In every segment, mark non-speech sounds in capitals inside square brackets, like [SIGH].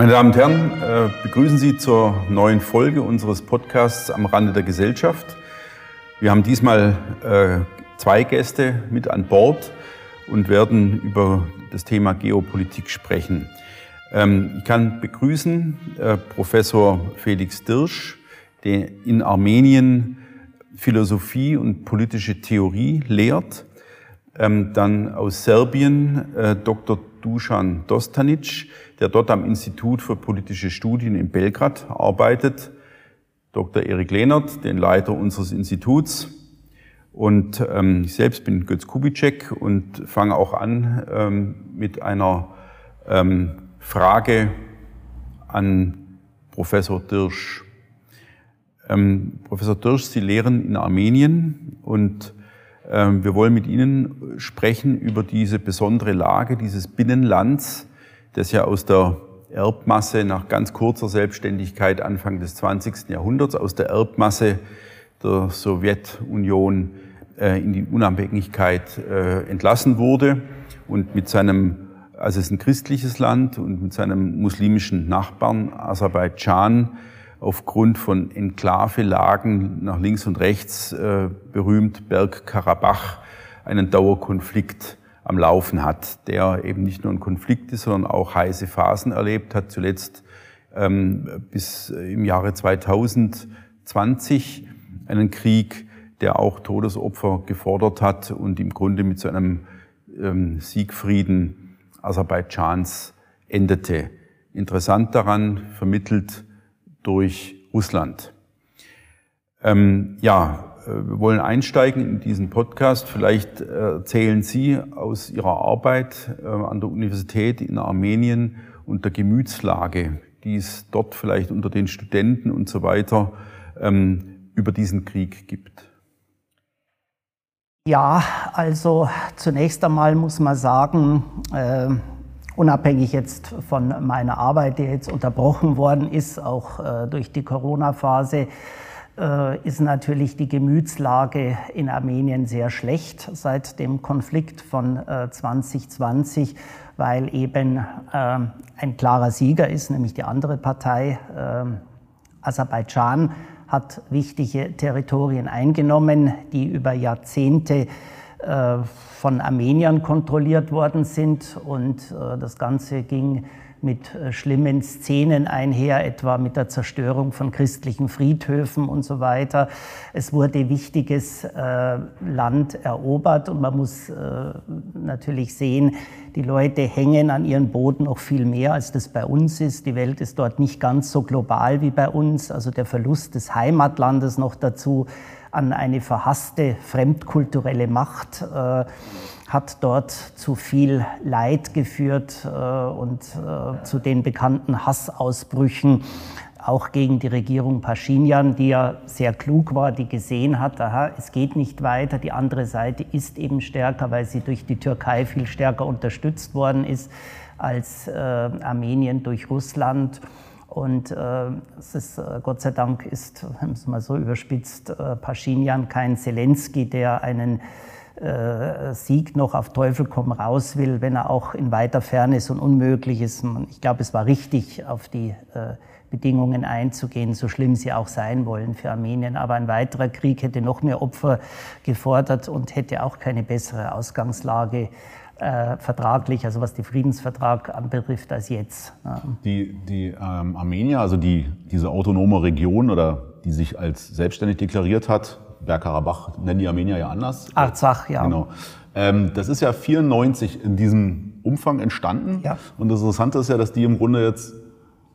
Meine Damen und Herren, äh, begrüßen Sie zur neuen Folge unseres Podcasts Am Rande der Gesellschaft. Wir haben diesmal äh, zwei Gäste mit an Bord und werden über das Thema Geopolitik sprechen. Ähm, ich kann begrüßen äh, Professor Felix Dirsch, der in Armenien Philosophie und politische Theorie lehrt. Ähm, dann aus Serbien Dr. Dusan Dostanic, der dort am Institut für politische Studien in Belgrad arbeitet, Dr. Erik Lehnert, den Leiter unseres Instituts. Und ähm, ich selbst bin Götz Kubitschek und fange auch an ähm, mit einer ähm, Frage an Professor Dirsch. Ähm, Professor Dirsch, Sie lehren in Armenien und wir wollen mit Ihnen sprechen über diese besondere Lage dieses Binnenlands, das ja aus der Erbmasse nach ganz kurzer Selbstständigkeit Anfang des 20. Jahrhunderts, aus der Erbmasse der Sowjetunion äh, in die Unabhängigkeit äh, entlassen wurde und mit seinem, also es ist ein christliches Land und mit seinem muslimischen Nachbarn Aserbaidschan aufgrund von Enklavelagen nach links und rechts äh, berühmt Bergkarabach einen Dauerkonflikt am Laufen hat, der eben nicht nur ein Konflikt ist, sondern auch heiße Phasen erlebt hat, zuletzt ähm, bis im Jahre 2020 einen Krieg, der auch Todesopfer gefordert hat und im Grunde mit so einem ähm, Siegfrieden Aserbaidschans endete. Interessant daran, vermittelt durch Russland. Ähm, ja, äh, wir wollen einsteigen in diesen Podcast. Vielleicht erzählen Sie aus Ihrer Arbeit äh, an der Universität in Armenien und der Gemütslage, die es dort vielleicht unter den Studenten und so weiter ähm, über diesen Krieg gibt. Ja, also zunächst einmal muss man sagen, äh, unabhängig jetzt von meiner Arbeit, die jetzt unterbrochen worden ist, auch äh, durch die Corona-Phase, äh, ist natürlich die Gemütslage in Armenien sehr schlecht seit dem Konflikt von äh, 2020, weil eben äh, ein klarer Sieger ist, nämlich die andere Partei, äh, Aserbaidschan, hat wichtige Territorien eingenommen, die über Jahrzehnte äh, von Armeniern kontrolliert worden sind. Und äh, das Ganze ging mit äh, schlimmen Szenen einher, etwa mit der Zerstörung von christlichen Friedhöfen und so weiter. Es wurde wichtiges äh, Land erobert und man muss natürlich sehen, die Leute hängen an ihren Boden noch viel mehr, als das bei uns ist. Die Welt ist dort nicht ganz so global wie bei uns. Also der Verlust des Heimatlandes noch dazu an eine verhasste fremdkulturelle Macht äh, hat dort zu viel Leid geführt äh, und äh, zu den bekannten Hassausbrüchen auch gegen die Regierung Pashinyan, die ja sehr klug war, die gesehen hat, aha, es geht nicht weiter, die andere Seite ist eben stärker, weil sie durch die Türkei viel stärker unterstützt worden ist als äh, Armenien durch Russland. Und äh, es ist, äh, Gott sei Dank ist, wenn es mal so überspitzt, äh, Pashinyan kein Zelensky, der einen äh, Sieg noch auf Teufel komm raus will, wenn er auch in weiter Ferne ist und unmöglich ist. Ich glaube, es war richtig, auf die äh, Bedingungen einzugehen, so schlimm sie auch sein wollen für Armenien. Aber ein weiterer Krieg hätte noch mehr Opfer gefordert und hätte auch keine bessere Ausgangslage äh, vertraglich, also was den Friedensvertrag anbetrifft, als jetzt. Ja. Die, die ähm, Armenier, also die, diese autonome Region oder die sich als selbstständig deklariert hat, Bergkarabach nennen die Armenier ja anders. Arzach, ja. Genau. Ähm, das ist ja 94 in diesem Umfang entstanden. Ja. Und das Interessante ist ja, dass die im Grunde jetzt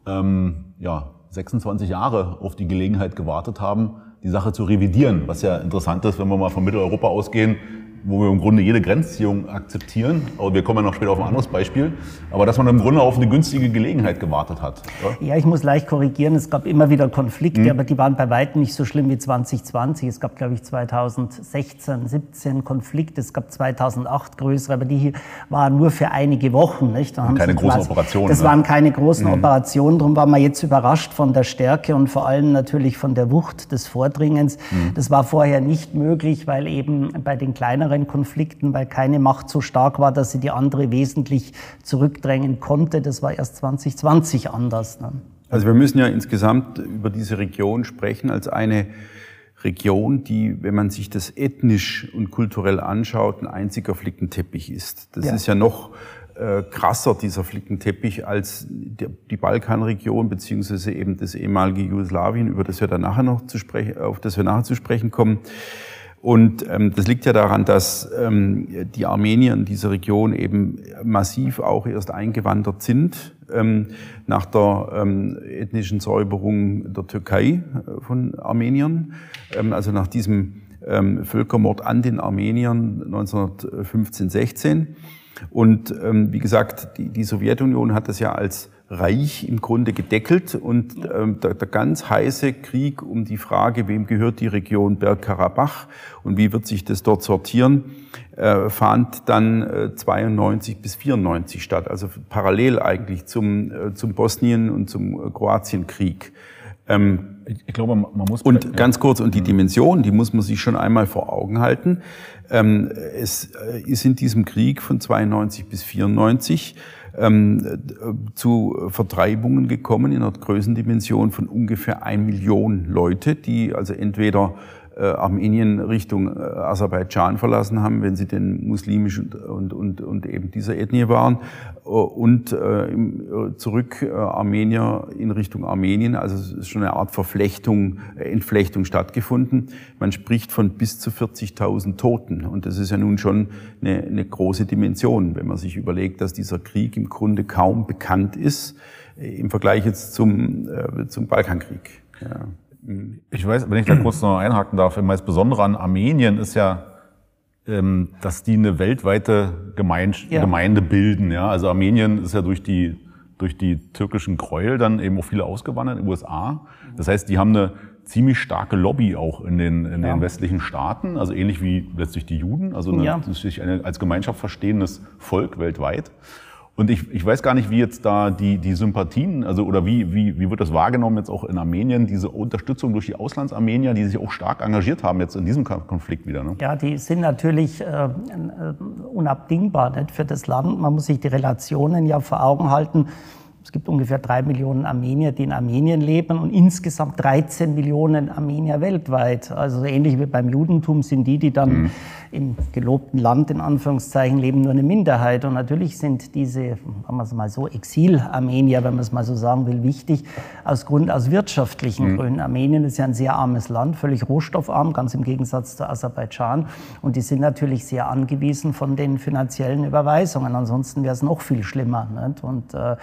ähm, ja, 26 Jahre auf die Gelegenheit gewartet haben, die Sache zu revidieren. Was ja interessant ist, wenn wir mal von Mitteleuropa ausgehen, wo wir im Grunde jede Grenzziehung akzeptieren. Aber wir kommen ja noch später auf ein anderes Beispiel. Aber dass man im Grunde auf eine günstige Gelegenheit gewartet hat. Ja, ja ich muss leicht korrigieren. Es gab immer wieder Konflikte, mhm. aber die waren bei weitem nicht so schlimm wie 2020. Es gab, glaube ich, 2016, 17 Konflikte. Es gab 2008 größere, aber die waren nur für einige Wochen. Nicht? Da keine großen quasi, Operationen. Das ne? waren keine großen mhm. Operationen. Darum war man jetzt überrascht von der Stärke und vor allem natürlich von der Wucht des Vordringens. Mhm. Das war vorher nicht möglich, weil eben bei den kleineren kleineren Konflikten, weil keine Macht so stark war, dass sie die andere wesentlich zurückdrängen konnte. Das war erst 2020 anders. Ne? Also wir müssen ja insgesamt über diese Region sprechen als eine Region, die, wenn man sich das ethnisch und kulturell anschaut, ein einziger Flickenteppich ist. Das ja. ist ja noch äh, krasser, dieser Flickenteppich, als die, die Balkanregion beziehungsweise eben das ehemalige Jugoslawien, über das wir dann nachher noch zu sprechen, auf das wir nachher zu sprechen kommen. Und ähm, das liegt ja daran, dass ähm, die Armenier in dieser Region eben massiv auch erst eingewandert sind ähm, nach der ähm, ethnischen Säuberung der Türkei äh, von Armeniern, ähm, also nach diesem ähm, Völkermord an den Armeniern 1915, 16. Und ähm, wie gesagt, die, die Sowjetunion hat das ja als Reich im Grunde gedeckelt und ähm, der, der ganz heiße Krieg um die Frage, wem gehört die Region Bergkarabach und wie wird sich das dort sortieren, äh, fand dann äh, 92 bis 94 statt, also parallel eigentlich zum, äh, zum Bosnien- und zum äh, Kroatienkrieg. Ähm, ich, glaube, man muss... Und ganz kurz, und die Dimension, die muss man sich schon einmal vor Augen halten. Ähm, es äh, ist in diesem Krieg von 92 bis 94 ähm, zu Vertreibungen gekommen in einer Größendimension von ungefähr ein Million Leute, die also entweder äh, Armenien Richtung äh, Aserbaidschan verlassen haben, wenn sie denn muslimisch und, und, und, und eben dieser Ethnie waren, äh, und äh, zurück äh, Armenier in Richtung Armenien. Also es ist schon eine Art Verflechtung, äh, Entflechtung stattgefunden. Man spricht von bis zu 40.000 Toten. Und das ist ja nun schon eine, eine große Dimension, wenn man sich überlegt, dass dieser Krieg im Grunde kaum bekannt ist im Vergleich jetzt zum, äh, zum Balkankrieg. Ja. Ich weiß, wenn ich da kurz noch einhaken darf, immer das Besondere an Armenien ist ja, ähm, dass die eine weltweite Gemeinde, ja. Gemeinde bilden. Ja? Also Armenien ist ja durch die, durch die türkischen Gräuel dann eben auch viele ausgewandert in den USA. Das heißt, die haben eine ziemlich starke Lobby auch in den, in ja. den westlichen Staaten, also ähnlich wie letztlich die Juden, also eine, ja. sich eine, als Gemeinschaft verstehendes Volk weltweit. Und ich, ich weiß gar nicht, wie jetzt da die, die Sympathien, also oder wie, wie, wie wird das wahrgenommen jetzt auch in Armenien, diese Unterstützung durch die Auslandsarmenier, die sich auch stark engagiert haben jetzt in diesem Konflikt wieder. Ne? Ja, die sind natürlich äh, unabdingbar nicht, für das Land. Man muss sich die Relationen ja vor Augen halten. Es gibt ungefähr drei Millionen Armenier, die in Armenien leben und insgesamt 13 Millionen Armenier weltweit. Also ähnlich wie beim Judentum sind die, die dann mhm im gelobten Land in Anführungszeichen leben nur eine Minderheit. Und natürlich sind diese, sagen wir es mal so, Exil-Armenier, wenn man es mal so sagen will, wichtig aus Grund aus wirtschaftlichen mhm. Gründen. Armenien ist ja ein sehr armes Land, völlig rohstoffarm, ganz im Gegensatz zu Aserbaidschan. Und die sind natürlich sehr angewiesen von den finanziellen Überweisungen. Ansonsten wäre es noch viel schlimmer. Nicht? Und äh,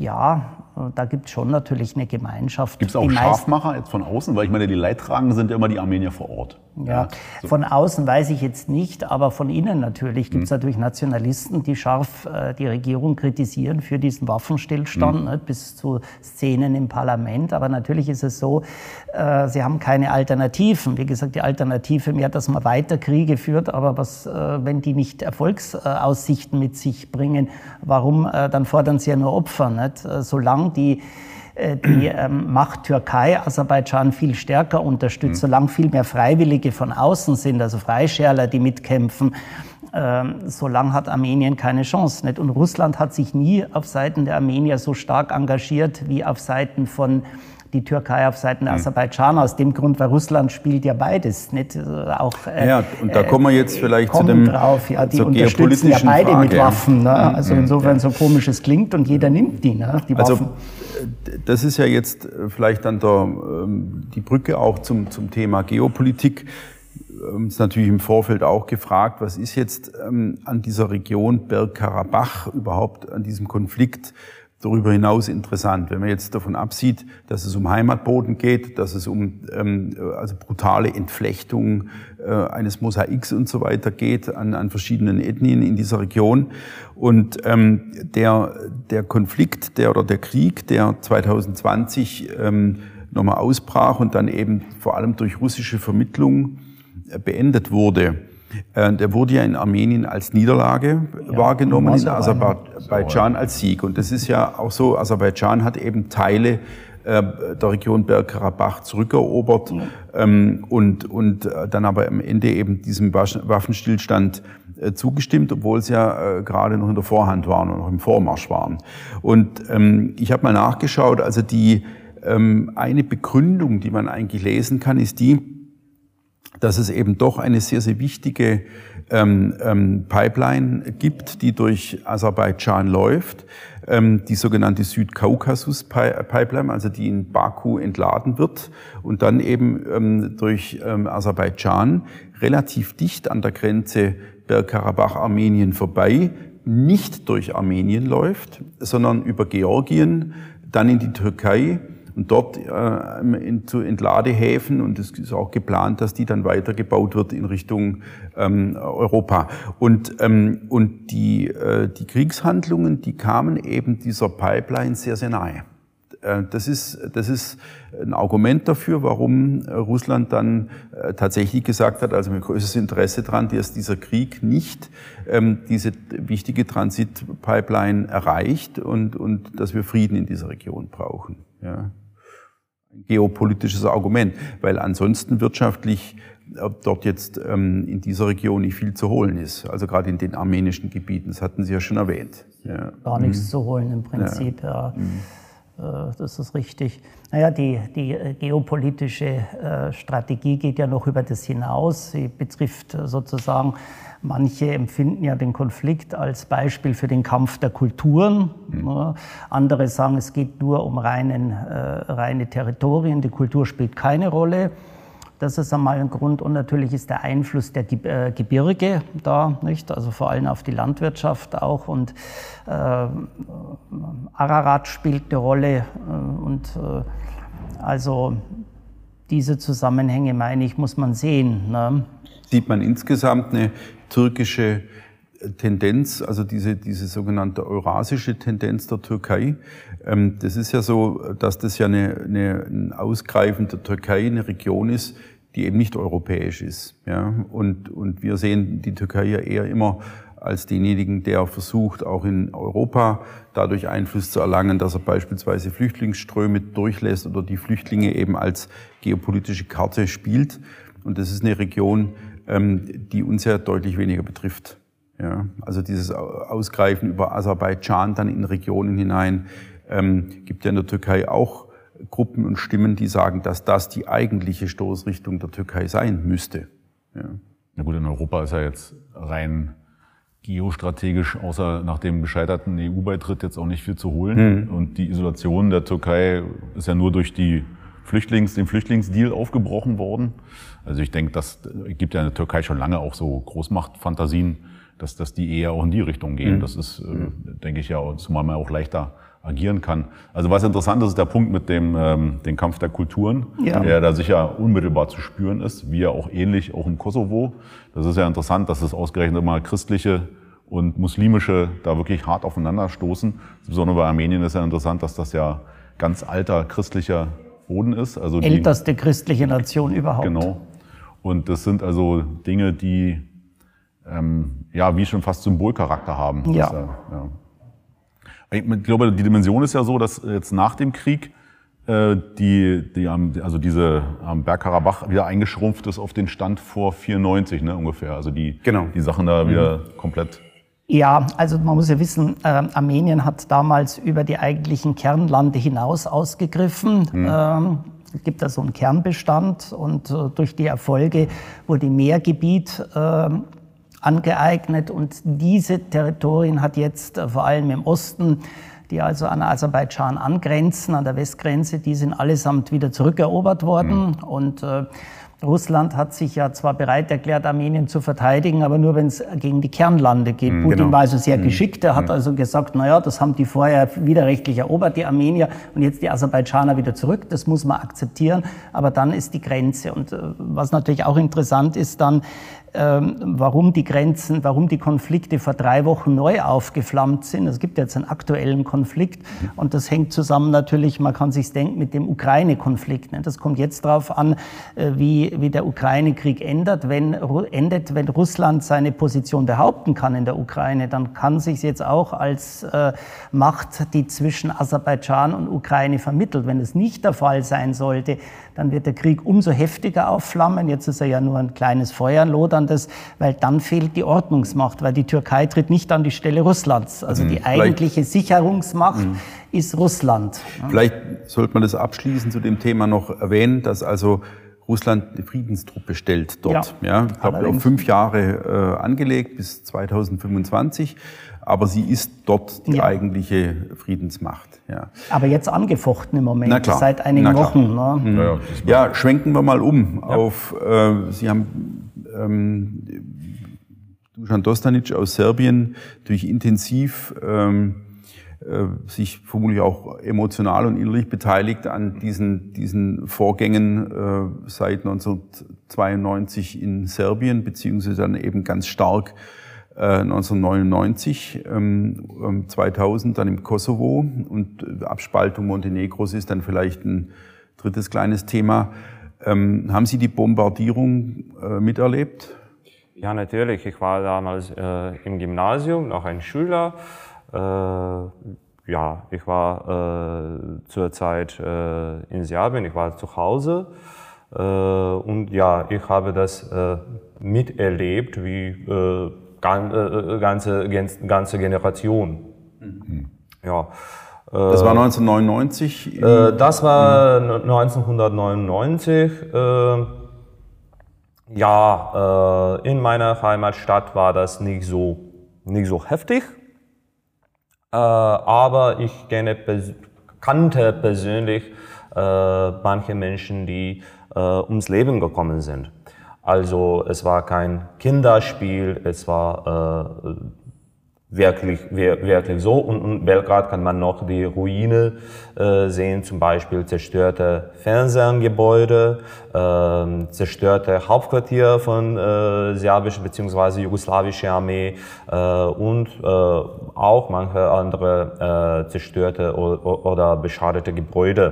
ja, da gibt es schon natürlich eine Gemeinschaft. Gibt es auch Scharfmacher jetzt von außen? Weil ich meine, die Leidtragenden sind ja immer die Armenier vor Ort. Ja, so. von außen weiß ich jetzt nicht, aber von innen natürlich gibt es mhm. natürlich Nationalisten, die scharf äh, die Regierung kritisieren für diesen Waffenstillstand, mhm. ne, bis zu Szenen im Parlament. Aber natürlich ist es so, äh, sie haben keine Alternativen. Wie gesagt, die Alternative mehr, dass man weiter Kriege führt, aber was, äh, wenn die nicht Erfolgsaussichten mit sich bringen, warum, äh, dann fordern sie ja nur Opfer. Nicht? Äh, solange die äh, die [CLEARS THROAT] ähm, Macht Türkei Aserbaidschan viel stärker unterstützt, mhm. solange viel mehr Freiwillige von außen sind, also Freischärler, die mitkämpfen, ähm, solange hat Armenien keine Chance. Nicht? Und Russland hat sich nie auf Seiten der Armenier so stark engagiert wie auf Seiten von die Türkei auf Seiten der hm. Aserbaidschaner. Aus dem Grund, weil Russland spielt ja beides. Nicht? Äh, auch, äh, ja, und da kommen wir jetzt vielleicht zu dem drauf. Ja, die unterstützen ja beide Frage. mit Waffen. Ne? Hm, also hm, insofern so komisch es klingt und jeder nimmt die, ne? die also, Waffen. Also, das ist ja jetzt vielleicht dann der, ähm, die Brücke auch zum, zum Thema Geopolitik. Haben uns natürlich im Vorfeld auch gefragt, was ist jetzt ähm, an dieser Region Bergkarabach überhaupt an diesem Konflikt darüber hinaus interessant. Wenn man jetzt davon absieht, dass es um Heimatboden geht, dass es um ähm, also brutale Entflechtung äh, eines Mosaiks und so weiter geht an, an verschiedenen Ethnien in dieser Region. Und ähm, der, der Konflikt, der oder der Krieg, der 2020 ähm, nochmal ausbrach und dann eben vor allem durch russische Vermittlung äh, beendet wurde, der wurde ja in Armenien als Niederlage ja, wahrgenommen, in Aserbaidschan als Sieg. Und das ist ja auch so, Aserbaidschan hat eben Teile äh, der Region Bergkarabach zurückerobert. Ähm, und, und äh, dann aber am Ende eben diesem Waffenstillstand äh, zugestimmt, obwohl sie ja äh, gerade noch in der Vorhand waren und noch im Vormarsch waren. Und ähm, ich habe mal nachgeschaut, also die ähm, eine Begründung, die man eigentlich lesen kann, ist die, dass es eben doch eine sehr, sehr wichtige ähm, ähm, Pipeline gibt, die durch Aserbaidschan läuft, ähm, die sogenannte Südkaukasus-Pipeline, also die in Baku entladen wird und dann eben ähm, durch ähm, Aserbaidschan relativ dicht an der Grenze Bergkarabach-Armenien vorbei, nicht durch Armenien läuft, sondern über Georgien, dann in die Türkei, und dort äh, in, zu Entladehäfen und es ist auch geplant, dass die dann weitergebaut wird in Richtung ähm, Europa. Und, ähm, und die, äh, die Kriegshandlungen, die kamen eben dieser Pipeline sehr, sehr nahe. Äh, das ist, das ist ein Argument dafür, warum Russland dann äh, tatsächlich gesagt hat, also mit größtes Interesse daran, dass dieser Krieg nicht ähm, diese wichtige Transitpipeline erreicht und, und dass wir Frieden in dieser Region brauchen. Ja geopolitisches Argument, weil ansonsten wirtschaftlich dort jetzt ähm, in dieser Region nicht viel zu holen ist. Also gerade in den armenischen Gebieten, das hatten Sie ja schon erwähnt. Ja. Gar nichts mhm. zu holen im Prinzip, ja. ja. Mhm. Äh, das ist richtig. Naja, die, die äh, geopolitische äh, Strategie geht ja noch über das hinaus. Sie betrifft sozusagen Manche empfinden ja den Konflikt als Beispiel für den Kampf der Kulturen. Mhm. Andere sagen, es geht nur um reinen, reine Territorien, die Kultur spielt keine Rolle. Das ist einmal ein Grund. Und natürlich ist der Einfluss der äh, Gebirge da, nicht? Also vor allem auf die Landwirtschaft auch. Und äh, Ararat spielt eine Rolle. Äh, und äh, also diese Zusammenhänge, meine ich, muss man sehen. Ne? Sieht man insgesamt eine türkische Tendenz, also diese, diese sogenannte eurasische Tendenz der Türkei. Ähm, das ist ja so, dass das ja eine, eine, ein Ausgreifen der Türkei, eine Region ist, die eben nicht europäisch ist. Ja? Und, und wir sehen die Türkei ja eher immer als denjenigen, der versucht, auch in Europa dadurch Einfluss zu erlangen, dass er beispielsweise Flüchtlingsströme durchlässt oder die Flüchtlinge eben als geopolitische Karte spielt. Und das ist eine Region, ähm, die uns ja deutlich weniger betrifft. Ja, also dieses Ausgreifen über Aserbaidschan dann in Regionen hinein ähm, gibt ja in der Türkei auch Gruppen und Stimmen, die sagen, dass das die eigentliche Stoßrichtung der Türkei sein müsste. Ja. Na gut, in Europa ist ja jetzt rein geostrategisch, außer nach dem gescheiterten EU-Beitritt, jetzt auch nicht viel zu holen. Mhm. Und die Isolation der Türkei ist ja nur durch die Flüchtlings, den Flüchtlingsdeal aufgebrochen worden. Also ich denke, das gibt ja in der Türkei schon lange auch so Großmachtfantasien, dass, dass die eher auch in die Richtung gehen. Mhm. Das ist, äh, denke ich ja, zumal man auch leichter agieren kann. Also was interessant ist, ist der Punkt mit dem ähm, den Kampf der Kulturen, ja. der da sicher unmittelbar zu spüren ist, wie ja auch ähnlich auch im Kosovo. Das ist ja interessant, dass es ausgerechnet immer christliche und muslimische da wirklich hart aufeinander stoßen. Insbesondere bei Armenien ist ja interessant, dass das ja ganz alter christlicher Boden ist. Also Älteste die, christliche Nation überhaupt. Genau. Und das sind also Dinge, die ähm, ja wie schon fast Symbolcharakter haben. Ja. Äh, ja. Ich glaube, die Dimension ist ja so, dass jetzt nach dem Krieg äh, die, die, also diese am Bergkarabach wieder eingeschrumpft ist auf den Stand vor 94 ne, ungefähr. Also die, genau. die Sachen da wieder mhm. komplett ja, also man muss ja wissen, äh, Armenien hat damals über die eigentlichen Kernlande hinaus ausgegriffen. Mhm. Ähm, es gibt da so einen Kernbestand und äh, durch die Erfolge wurde mehr Gebiet äh, angeeignet und diese Territorien hat jetzt äh, vor allem im Osten die also an Aserbaidschan angrenzen, an der Westgrenze, die sind allesamt wieder zurückerobert worden. Mhm. Und äh, Russland hat sich ja zwar bereit erklärt, Armenien zu verteidigen, aber nur wenn es gegen die Kernlande geht. Mhm, Putin genau. war also sehr mhm. geschickt. Er hat mhm. also gesagt, na ja, das haben die vorher widerrechtlich erobert, die Armenier, und jetzt die Aserbaidschaner wieder zurück. Das muss man akzeptieren. Aber dann ist die Grenze. Und äh, was natürlich auch interessant ist dann, warum die Grenzen, warum die Konflikte vor drei Wochen neu aufgeflammt sind. Es gibt jetzt einen aktuellen Konflikt und das hängt zusammen natürlich, man kann sich denken, mit dem Ukraine-Konflikt. Das kommt jetzt darauf an, äh, wie wie, der Ukraine-Krieg endet. Wenn, endet, wenn Russland seine Position behaupten kann in der Ukraine, dann kann sich jetzt auch als äh, Macht, die zwischen Aserbaidschan und Ukraine vermittelt. Wenn es nicht der Fall sein sollte, dann wird der Krieg umso heftiger aufflammen. Jetzt ist er ja nur ein kleines Feuer, loderndes, weil dann fehlt die Ordnungsmacht, weil die Türkei tritt nicht an die Stelle Russlands. Also die mhm. eigentliche Sicherungsmacht mhm. ist Russland. Vielleicht sollte man das abschließend zu dem Thema noch erwähnen, dass also Russland eine Friedenstruppe stellt dort. Ja, ja ich glaube, auf fünf Jahre äh, angelegt bis 2025 aber sie ist dort die ja. eigentliche Friedensmacht. Ja. Aber jetzt angefochten im Moment, Na klar. seit einigen Wochen. Ne? Mhm. Ja, ja, schwenken wir mal um auf, äh, Sie haben ähm, Dusan Dostanic aus Serbien durch intensiv ähm, äh, sich vermutlich auch emotional und innerlich beteiligt an diesen, diesen Vorgängen äh, seit 1992 in Serbien, beziehungsweise dann eben ganz stark 1999, ähm, 2000 ähm, dann im Kosovo und äh, Abspaltung Montenegros ist dann vielleicht ein drittes kleines Thema. Ähm, haben Sie die Bombardierung äh, miterlebt? Ja, natürlich. Ich war damals äh, im Gymnasium, noch ein Schüler. Äh, ja, ich war äh, zur Zeit äh, in Serbien, ich war zu Hause. und ja, ich habe das miterlebt, wie äh, ganze, ganze Generation. Mhm. Ja. Das war 1999? Äh, das war mhm. 1999. Äh, ja, äh, in meiner Heimatstadt war das nicht so, nicht so heftig. Äh, aber ich kenne, kannte persönlich äh, manche Menschen, die ums Leben gekommen sind. Also es war kein Kinderspiel, es war äh, wirklich, wirklich so. Und in Belgrad kann man noch die Ruine äh, sehen, zum Beispiel zerstörte Fernsehgebäude, äh, zerstörte Hauptquartier von äh, serbischer bzw. jugoslawischer Armee äh, und äh, auch manche andere äh, zerstörte oder, oder beschadete Gebäude.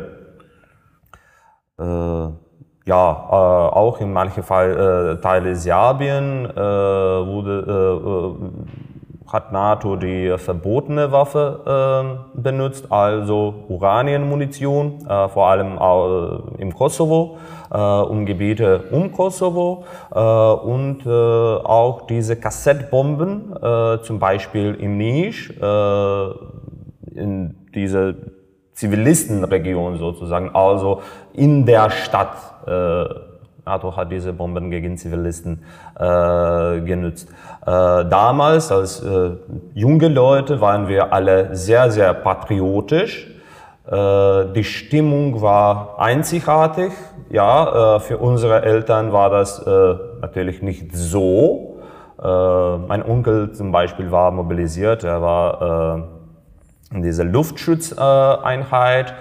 Äh, ja, äh, auch in manchen Fall, äh, Teile Serbien äh, wurde, äh, äh, hat NATO die verbotene Waffe äh, benutzt, also Uranienmunition, vor allem im Kosovo, um Gebiete um Kosovo und auch diese Kassettbomben, zum Beispiel im Nisch, in diese Zivilistenregion sozusagen, also in der Stadt. Äh, NATO hat diese Bomben gegen Zivilisten äh, genutzt. Äh, damals als äh, junge Leute waren wir alle sehr, sehr patriotisch. Äh, die Stimmung war einzigartig. Ja, äh, für unsere Eltern war das äh, natürlich nicht so. Äh, mein Onkel zum Beispiel war mobilisiert. Er war äh, in dieser Luftschutzeinheit. Äh,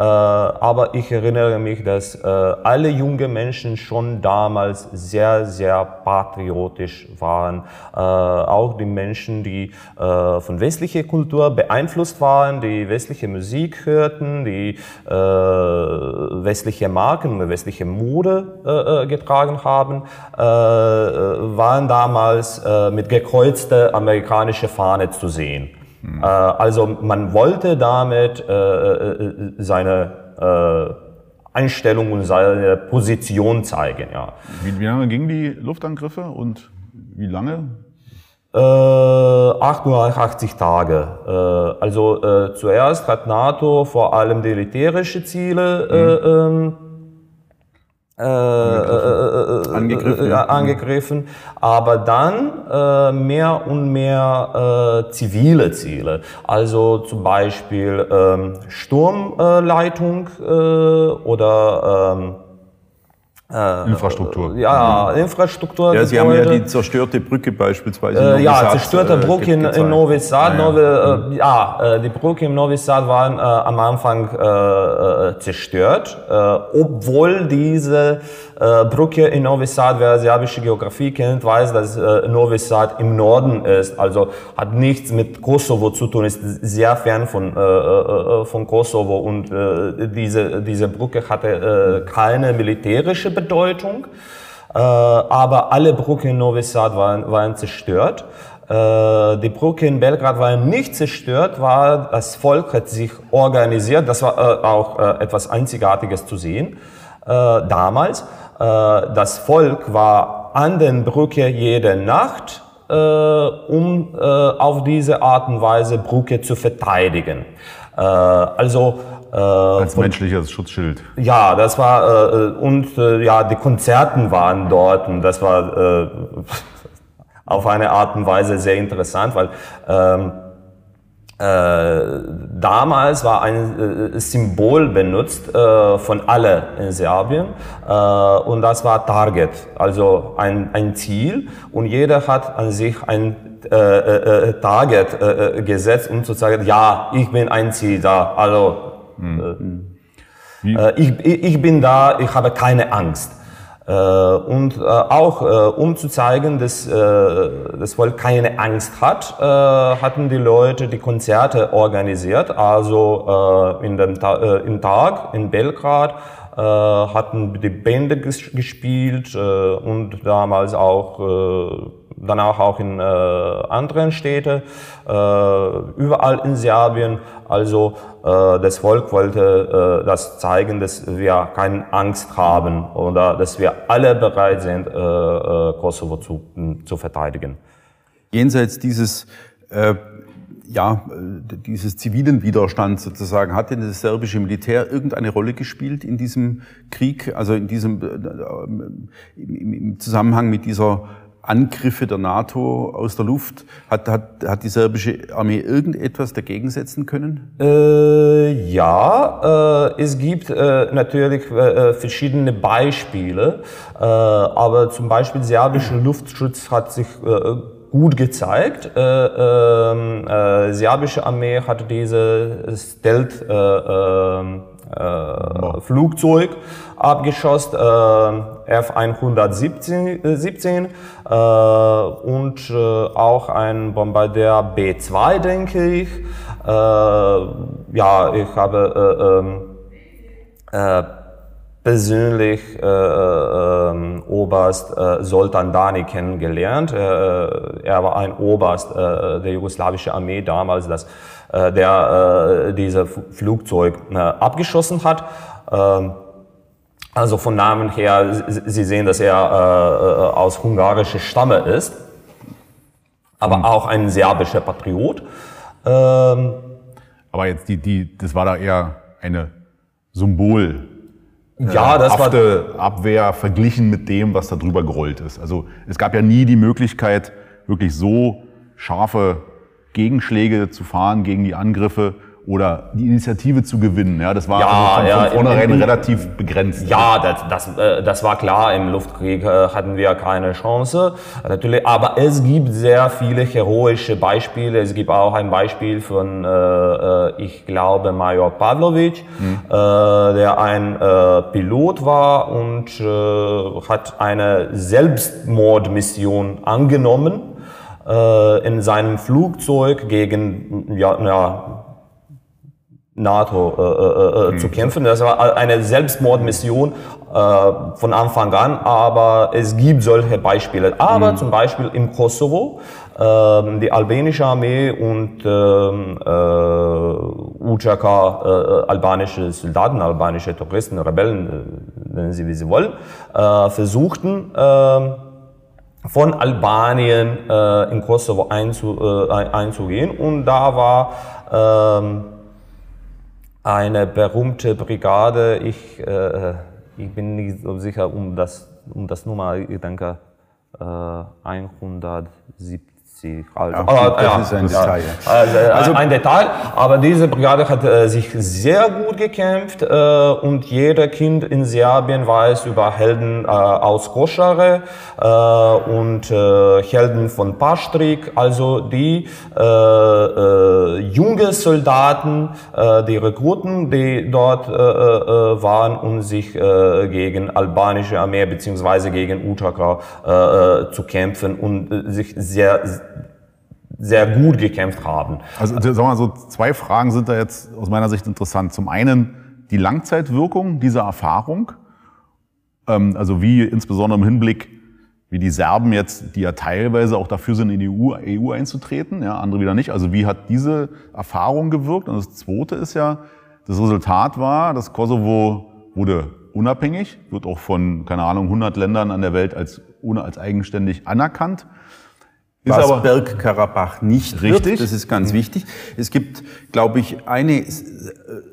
aber ich erinnere mich, dass äh, alle junge Menschen schon damals sehr, sehr patriotisch waren. Äh, auch die Menschen, die von westlicher Kultur beeinflusst waren, die westliche Musik hörten, die westliche Marken westliche Mode getragen haben, waren damals mit gekreuzter amerikanischer Fahne zu sehen. Mhm. also man wollte damit äh, äh, seine Einstellung und seine Position zeigen. Ja. Wie, wie lange gingen die Luftangriffe und wie lange? Äh, 88 Tage. Äh, also äh, zuerst hat NATO vor allem militärische Ziele mhm. Ähm, äh, angegriffen. Äh, angegriffen, ja. angegriffen, aber dann äh, mehr und mehr äh, zivile Ziele, also zum Beispiel ähm, Sturmleitung äh, oder ähm, äh, Infrastruktur. Ja, mhm. Infrastruktur. Ja, Sie haben ja die zerstörte Brücke beispielsweise. Äh, ja, zerstörte äh, Brücke in, in Novi Sad. Ja, ja. Novi, äh, ja äh, die Brücke in Novi Sad waren äh, am Anfang zerstört, obwohl diese Brücke in Novi Sad, wer serbische Geografie kennt, weiß, dass Novi Sad im Norden ist. Also hat nichts mit Kosovo zu tun, ist sehr fern von, von Kosovo und diese, diese Brücke hatte keine militärische Bedeutung Deutung. Äh, aber alle Brücken in Novi Sad waren, waren zerstört. Äh, die Brücke in Belgrad war nicht zerstört, war das Volk hat sich organisiert. Das war äh, auch äh, etwas Einzigartiges zu sehen damals. Das Volk war an den Brücke jede Nacht, um auf diese Art und Weise Brücke zu verteidigen. also als menschliches Schutzschild. Ja, das war und ja die Konzerten waren dort und das war [LAUGHS] auf eine Art und Weise sehr interessant, weil ähm, äh, damals war ein äh, Symbol benutzt äh, von alle in Serbien äh, und das war Target, also ein, ein Ziel und jeder hat an sich ein äh, äh, Target gesetzt, um zu sagen, ja, ich bin ein Ziel da, also hm. ich, ich bin da, ich habe keine Angst. Äh, und äh, auch äh, um zu zeigen, dass das Volk keine Angst hat, hatten die Leute die Konzerte organisiert. Also in dem im Tag in Belgrad hatten die Bände gespielt und damals auch danach auch in äh, anderen Städten, äh, überall in Serbien. Also äh, das Volk wollte äh, das zeigen, dass wir keine Angst haben oder dass wir alle bereit sind, äh, äh, Kosovo zu, zu verteidigen. Jenseits dieses äh, ja, dieses zivilen Widerstand sozusagen, hat denn das serbische Militär irgendeine Rolle gespielt in diesem Krieg, also in diesem, im Zusammenhang mit dieser Angriffe der NATO aus der Luft? Hat, hat, hat die serbische Armee irgendetwas dagegen setzen können? Äh, ja, äh, es gibt äh, natürlich äh, verschiedene Beispiele, äh, aber zum Beispiel serbischer Luftschutz hat sich äh, gut gezeigt. Äh, ähm, äh, serbische Armee hat diese Stealth äh, ähm, äh, Flugzeug abgeschossen, äh, F-117 17, äh, und äh, auch ein Bombardier B-2, denke ich. Ja, ich habe äh, ähm, persönlich äh, äh, Oberst äh, Soltan Dani kennengelernt. Äh, er war ein Oberst äh, der jugoslawischen Armee damals, das, äh, der äh, dieses Flugzeug äh, abgeschossen hat. Äh, also von Namen her, Sie sehen, dass er äh, aus ungarischer Stamme ist, aber mhm. auch ein serbischer Patriot. Ähm, aber jetzt die, die, das war da eher eine Symbol ja, das war Abwehr verglichen mit dem, was da drüber gerollt ist. Also es gab ja nie die Möglichkeit, wirklich so scharfe Gegenschläge zu fahren gegen die Angriffe oder die Initiative zu gewinnen. Ja, das war ja, also von, ja, von vornherein in, in, relativ begrenzt. Ja, das, das, äh, das war klar. Im Luftkrieg äh, hatten wir keine Chance. Natürlich, aber es gibt sehr viele heroische Beispiele. Es gibt auch ein Beispiel von, äh, ich glaube, Major Pavlovic, mhm. der ein Pilot war und hat eine Selbstmordmission angenommen in seinem Flugzeug gegen ja, ja, NATO äh, äh, äh, mhm. zu kämpfen. Das war eine Selbstmordmission äh, von Anfang an, aber es gibt solche Beispiele. Aber mhm. zum Beispiel im Kosovo, äh, die albanische Armee und ähm, äh, UCK, äh, albanische Soldaten, albanische Terroristen, Rebellen, nennen sie wie sie wollen, äh, versuchten, äh, von Albanien äh, in Kosovo einzu, äh, einzugehen und da war äh, eine berühmte Brigade. Ich, äh, ich bin nicht so sicher um das, um das Nummer, ich denke äh, 170 sie halt. Ja, aber, das ja, ist ein Detail. Ja. Also, äh, also, ein Detail, aber diese Brigade hat äh, sich sehr gut gekämpft äh, und jeder Kind in Serbien weiß über Helden äh, aus Koschare äh, und äh, Helden von Pastrik, also die junge Soldaten, die Rekruten, die dort waren, um sich gegen albanische Armee beziehungsweise gegen Utaka zu kämpfen und sich sehr sehr gut gekämpft haben. Also sagen wir mal so, zwei Fragen sind da jetzt aus meiner Sicht interessant. Zum einen die Langzeitwirkung dieser Erfahrung Ähm, also wie insbesondere im Hinblick, wie die Serben jetzt, die ja teilweise auch dafür sind, in die EU, EU einzutreten, ja, andere wieder nicht. Also wie hat diese Erfahrung gewirkt? Und das Zweite ist ja, das Resultat war, dass Kosovo wurde unabhängig, wird auch von, keine Ahnung, 100 Ländern an der Welt als, ohne als eigenständig anerkannt. Ist was Bergkarabach nicht richtig. Wird. Das ist ganz mhm. wichtig. Es gibt, glaube ich, eine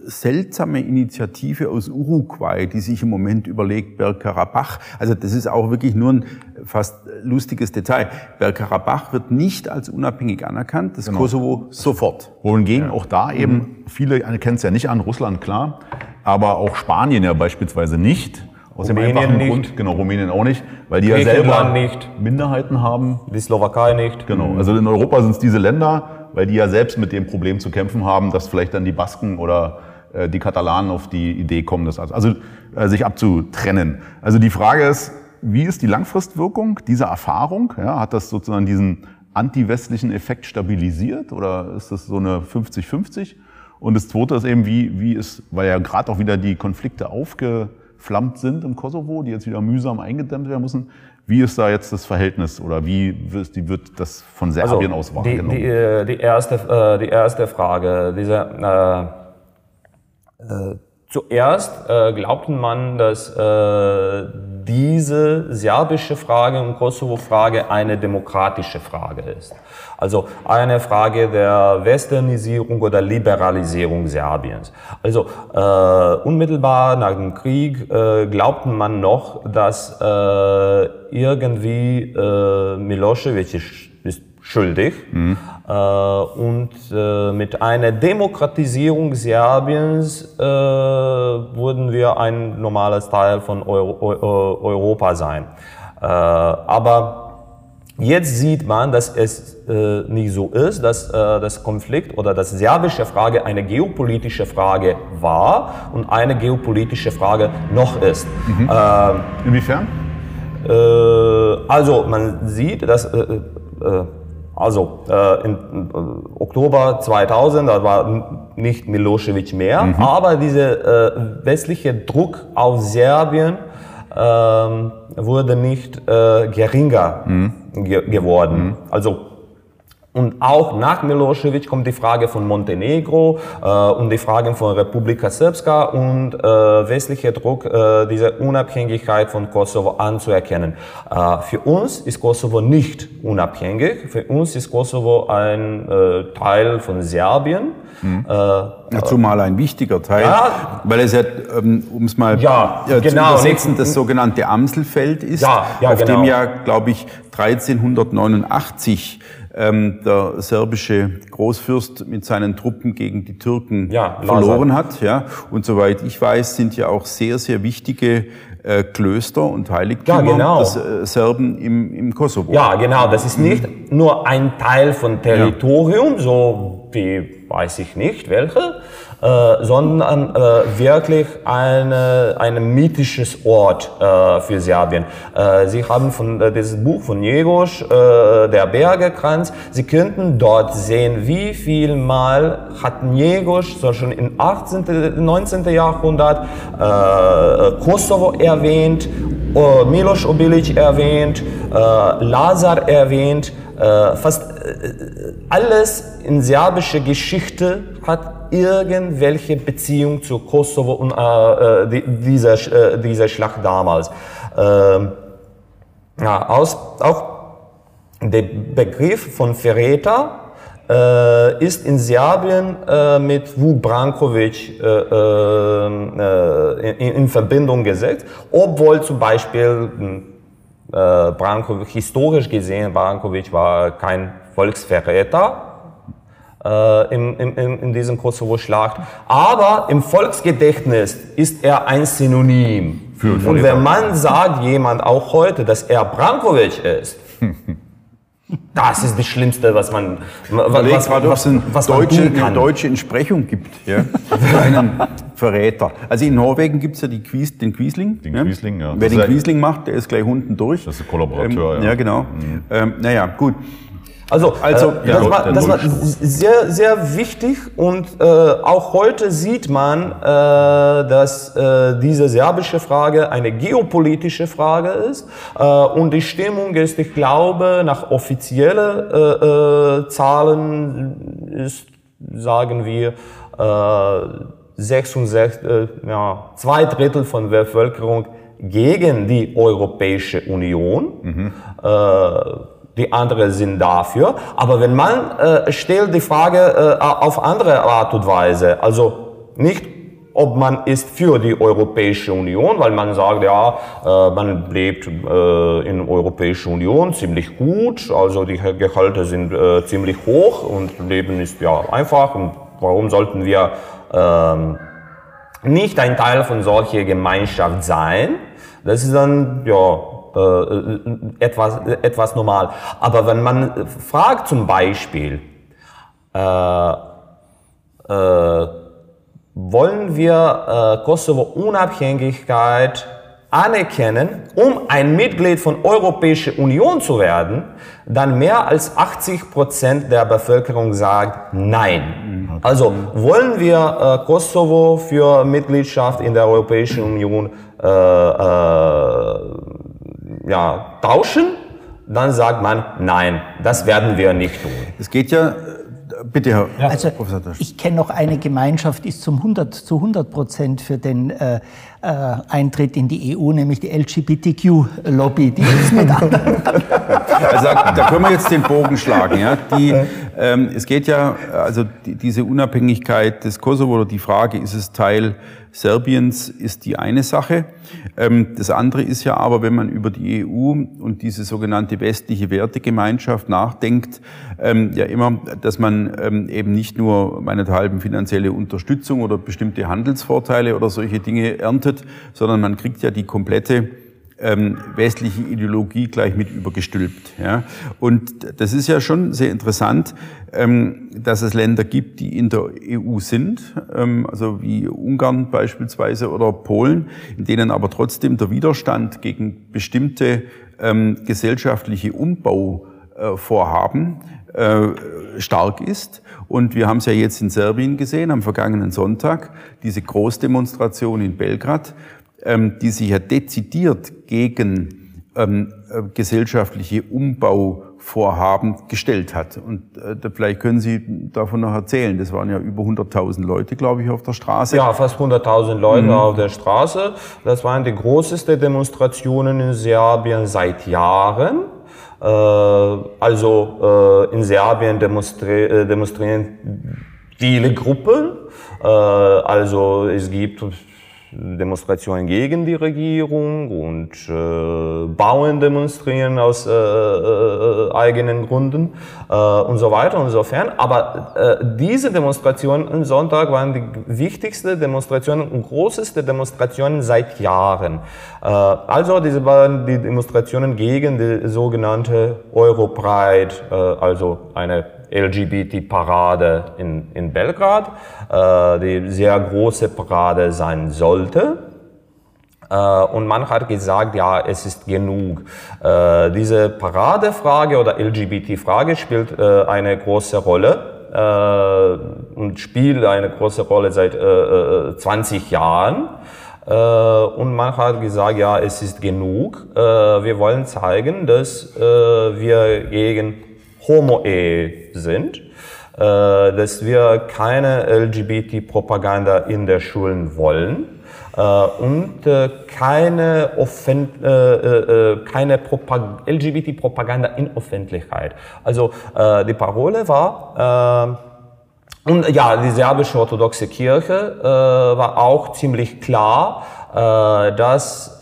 seltsame Initiative aus Uruguay, die sich im Moment überlegt, Bergkarabach. Also das ist auch wirklich nur ein fast lustiges Detail. Bergkarabach wird nicht als unabhängig anerkannt, das genau. Kosovo sofort. Wohingegen ja. auch da eben, mhm. viele kennen es ja nicht an, Russland klar, aber auch Spanien ja beispielsweise nicht. Aus Rumänien dem einfachen nicht. Grund, genau, Rumänien auch nicht, weil die ja selber nicht. Minderheiten haben. Die Slowakei nicht. Genau, also in Europa sind es diese Länder, weil die ja selbst mit dem Problem zu kämpfen haben, dass vielleicht dann die Basken oder äh, die Katalanen auf die Idee kommen, das also, also äh, sich abzutrennen. Also die Frage ist, wie ist die Langfristwirkung dieser Erfahrung? Ja, hat das sozusagen diesen anti-westlichen Effekt stabilisiert oder ist das so eine 50-50? Und das Zweite ist eben, wie, wie ist, weil ja gerade auch wieder die Konflikte aufge entflammt sind im Kosovo, die jetzt wieder mühsam eingedämmt werden müssen. Wie ist da jetzt das Verhältnis oder wie wird, das von Serbien also, aus wahrgenommen? Die, die, äh, die, erste, äh, die erste Frage, diese, äh, äh, zuerst äh, glaubten man, dass äh, diese serbische Frage und Kosovo-Frage eine demokratische Frage ist. Also eine Frage der Westernisierung oder Liberalisierung Serbiens. Also äh, unmittelbar nach dem Krieg äh, glaubten man noch, dass äh, irgendwie äh, Milosevic schuldig mhm. äh, und äh, mit einer Demokratisierung Serbiens äh, würden wir ein normales Teil von Euro, Europa sein. Äh, aber Jetzt sieht man, dass es äh, nicht so ist, dass äh, das Konflikt oder das serbische Frage eine geopolitische Frage war und eine geopolitische Frage noch ist. Mhm. Äh, Inwiefern? Äh, also man sieht, dass äh, äh, also in Oktober 2000, da war nicht Milosevic mehr, mhm. aber dieser westliche Druck auf Serbien ähm, wurde nicht äh, geringer mhm. ge geworden. Mhm. Also und auch nach Milosevic kommt die Frage von Montenegro äh, und die Fragen von Republika Srpska und äh, westlicher Druck, äh, diese Unabhängigkeit von Kosovo anzuerkennen. Äh, für uns ist Kosovo nicht unabhängig. Für uns ist Kosovo ein äh, Teil von Serbien. Mhm. Äh, Zumal ein wichtiger Teil, ja, weil es ja, ähm, um es mal ja, äh, genau, zu übersetzen, das sogenannte Amselfeld ist, ja, ja, auf genau. dem ja, glaube ich, 1389 ähm, der serbische Großfürst mit seinen Truppen gegen die Türken ja, verloren hat. Ja. Und soweit ich weiß, sind ja auch sehr, sehr wichtige äh, Klöster und Heiligtümer ja, genau. des äh, Serben im, im Kosovo. Ja, genau. Das ist nicht nur ein Teil von Territorium, ja. so wie weiß ich nicht welche, äh, sondern äh, wirklich eine, ein mythisches Ort äh, für Serbien. Äh, Sie haben von äh, dieses Buch von Jegosch, der Bergekranz, Sie könnten dort sehen, wie viel Mal hat Jegosch so schon im 18., 19. Jahrhundert Kosovo erwähnt, Milos Obilic erwähnt, Lazar erwähnt, fast alles in serbischer Geschichte hat irgendwelche Beziehung zu Kosovo und äh, äh dieser, äh, dieser Schlacht damals. Ähm, ja, aus, auch der Begriff von Verräter äh, ist in Serbien äh, mit Vuk Brankovic äh, äh, in, in, Verbindung gesetzt, obwohl zum Beispiel hm, äh, Brankovic, historisch gesehen, Brankovic war kein Volksverräter, äh, in, in, in diesem Kosovo-Schlacht. Aber im Volksgedächtnis ist er ein Synonym. Für Und wenn man sagt jemand auch heute, dass er Brankovic ist, [LAUGHS] das ist das Schlimmste, was man, was, was, was, was deutsche, eine deutsche Entsprechung gibt ja, für einen Verräter. Also in Norwegen gibt es ja Quies, den Quiesling. Den ja. Quiesling, ja. Wer das den Quiesling macht, der ist gleich unten durch. Das ist ein Kollaborateur, ähm, ja. Ja, genau. Mhm. Ähm, naja, gut. Also, also äh, ja, das, war, das war sehr, sehr wichtig und äh, auch heute sieht man, äh, dass äh, diese serbische Frage eine geopolitische Frage ist äh, und die Stimmung ist, ich glaube, nach offiziellen äh, äh, Zahlen ist, sagen wir, äh, 66, äh, ja, zwei Drittel von der Bevölkerung gegen die Europäische Union. Mhm. Die anderen sind dafür. Aber wenn man äh, stellt die Frage äh, auf andere Art und Weise, also nicht ob man ist für die Europäische Union, weil man sagt, ja, äh, man lebt äh, in der Europäischen Union ziemlich gut, also die Gehalte sind äh, ziemlich hoch und Leben ist ja einfach und warum sollten wir ähm, nicht ein Teil von solcher Gemeinschaft sein? Das ist dann, ja, äh, etwas, etwas normal. Aber wenn man fragt zum Beispiel, äh, äh, wollen wir äh, Kosovo Unabhängigkeit anerkennen, um ein Mitglied von Europäischer Union zu werden, dann mehr als 80 Prozent der Bevölkerung sagt Nein. Also wollen wir äh, Kosovo für Mitgliedschaft in der Europäischen Union äh, äh, ja, tauschen, dann sagt man, nein, das werden wir nicht tun. Es geht ja, bitte, Herr ja. Also, Professor Ich kenne noch eine Gemeinschaft, die ist zum 100, zu 100 Prozent für den äh, äh, Eintritt in die EU, nämlich die LGBTQ-Lobby. Die ist mit [LAUGHS] anderen. also da können wir jetzt den Bogen schlagen. Ja? Die, ähm, es geht ja, also die, diese Unabhängigkeit des Kosovo oder die Frage, ist es Teil Serbiens ist die eine Sache. Ähm, das andere ist ja aber, wenn man über die EU und diese sogenannte westliche Wertegemeinschaft nachdenkt, ähm, ja immer, dass man ähm, eben nicht nur meinethalben finanzielle Unterstützung oder bestimmte Handelsvorteile oder solche Dinge erntet, sondern man kriegt ja die komplette ähm, westliche Ideologie gleich mit übergestülpt. Ja? Und das ist ja schon sehr interessant, ähm, dass es Länder gibt, die in der EU sind, ähm, also wie Ungarn beispielsweise oder Polen, in denen aber trotzdem der Widerstand gegen bestimmte ähm, gesellschaftliche Umbauvorhaben äh, stark ist. Und wir haben es ja jetzt in Serbien gesehen, am vergangenen Sonntag, diese Großdemonstration in Belgrad, ähm, die sich ja dezidiert gegen ähm, äh, gesellschaftliche Umbauvorhaben gestellt hat. Und äh, vielleicht können Sie davon noch erzählen. Das waren ja über 100.000 Leute, glaube ich, auf der Straße. Ja, fast 100.000 Leute mhm. auf der Straße. Das waren die größten Demonstrationen in Serbien seit Jahren. Äh, also in Serbien demonstrieren viele Gruppen. Also es gibt Demonstrationen gegen die Regierung und äh, Bauern demonstrieren aus äh, äh, eigenen Gründen äh, und so weiter und so fern. Aber äh, diese Demonstrationen am Sonntag waren die wichtigste Demonstrationen und größte Demonstrationen seit Jahren. Äh, also diese waren die Demonstrationen gegen die sogenannte Europride, äh, also eine LGBT-Parade in, in Belgrad, äh, die sehr große Parade sein sollte. Äh, und man hat gesagt, ja, es ist genug. Äh, diese Paradefrage oder LGBT-Frage spielt äh, eine große Rolle und spielt eine große Rolle seit 20 Jahren. und man hat gesagt, ja, es ist genug. wir wollen zeigen, dass wir gegen Homo-Ehe sind, äh, dass wir keine LGBT-Propaganda in der Schulen wollen äh, und äh, keine, keine LGBT-Propaganda in Öffentlichkeit. Also die Parole war, und ja, die serbische orthodoxe Kirche war auch ziemlich klar, dass